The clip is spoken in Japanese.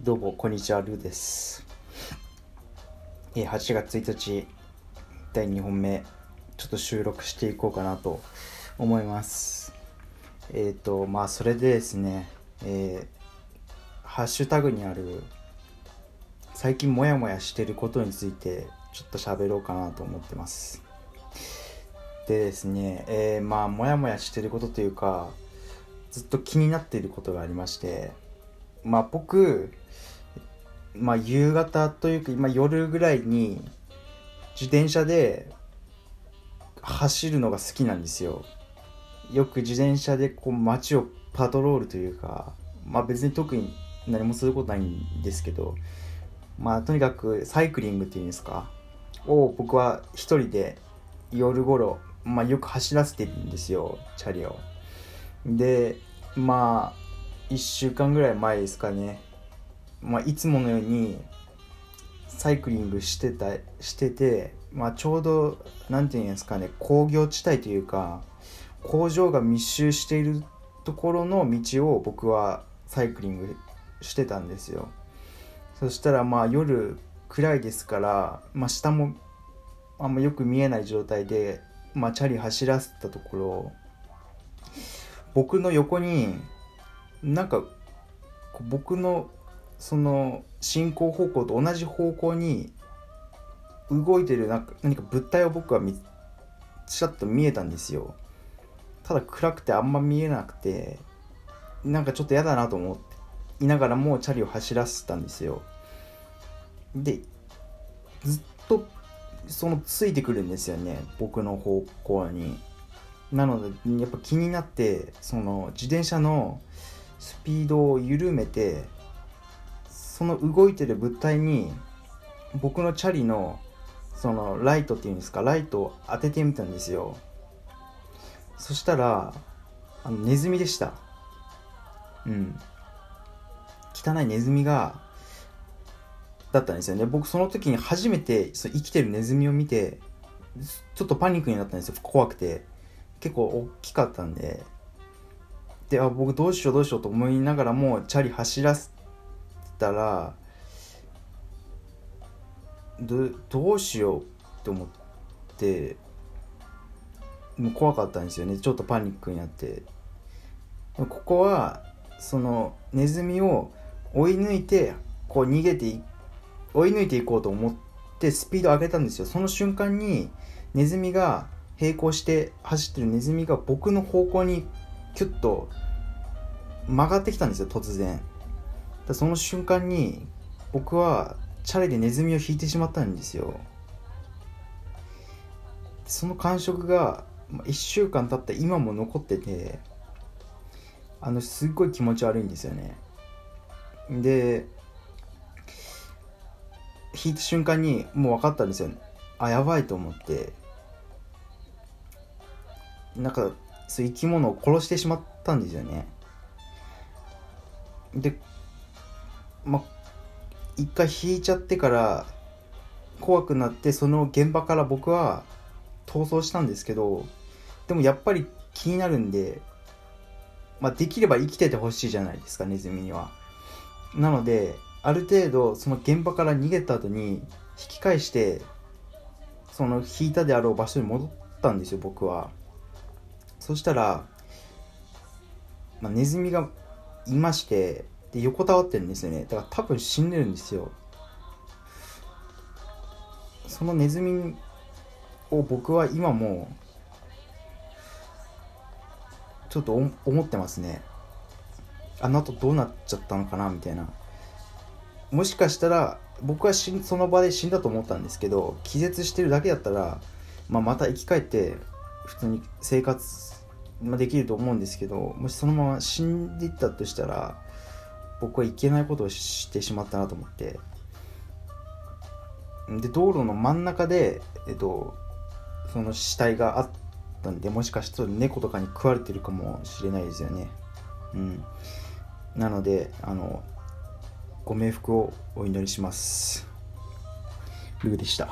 どうもこんにちはルーです。え8月1日第2本目ちょっと収録していこうかなと思います。えっ、とまあそれでですねえーハッシュタグにある最近モヤモヤしてることについてちょっと喋ろうかなと思ってます。でですね、えーまあモヤモヤしてることというかずっと気になっていることがありましてまあ僕、まあ夕方というか今夜ぐらいに自転車で走るのが好きなんですよ。よく自転車でこう街をパトロールというか、まあ別に特に何もすることないんですけど、まあとにかくサイクリングっていうんですか、を僕は一人で夜頃、まあよく走らせてるんですよ、チャリを。で、まあ1週間ぐらい前ですかね、まあ、いつものようにサイクリングしてたしてて、まあ、ちょうど何て言うんですかね工業地帯というか工場が密集しているところの道を僕はサイクリングしてたんですよ。そしたらまあ夜暗いですから、まあ、下もあんまよく見えない状態で、まあ、チャリ走らせたところ僕の横になんか僕のその進行方向と同じ方向に動いてるなんか何か物体を僕は見ちらっと見えたんですよ。ただ暗くてあんま見えなくてなんかちょっと嫌だなと思っていながらもチャリを走らせたんですよ。でずっとそのついてくるんですよね僕の方向に。なのでやっぱ気になってその自転車のスピードを緩めてその動いてる物体に僕のチャリのそのライトっていうんですかライトを当ててみたんですよ。そしたらあのネズミでした。うん。汚いネズミがだったんですよね。僕その時に初めてその生きてるネズミを見てちょっとパニックになったんですよ。怖くて。結構大きかったんで。であ僕どうしようどうしようと思いながらもチャリ走らせたらどどうしようって思ってもう怖かったんですよね。ちょっとパニックになって。ここはそのネズミを追い抜いてこう逃げて追い抜いていこうと思ってスピード上げたんですよ。その瞬間にネズミが並行して走ってるネズミが僕の方向にキュッと曲がってきたんですよ突然。だその瞬間に僕はチャリでネズミを引いてしまったんですよ。その感触が1週間経った今も残っててあのすっごい気持ち悪いんですよね。で引いた瞬間にもう分かったんですよ。あやばいと思って。なんかそう生き物を殺してしまったんですよね。でま一回引いちゃってから怖くなってその現場から僕は逃走したんですけどでもやっぱり気になるんで、ま、できれば生きててほしいじゃないですかネズミには。なのである程度その現場から逃げた後に引き返してその引いたであろう場所に戻ったんですよ僕は。そしたら、まあ、ネズミがいましてで横たわってるんですよね。だから多分死んでるんですよ。そのネズミを僕は今もちょっと思ってますね。あの後どうなっちゃったのかなみたいな。もしかしたら僕はその場で死んだと思ったんですけど気絶してるだけだったら、まあ、また生き返って普通に生活まあ、できると思うんですけどもしそのまま死んでいったとしたら僕はいけないことをしてしまったなと思って。で道路の真ん中で、えっと、その死体があったんでもしかしたら猫とかに食われてるかもしれないですよね。うん。なのであのご冥福をお祈りします。ルーでした。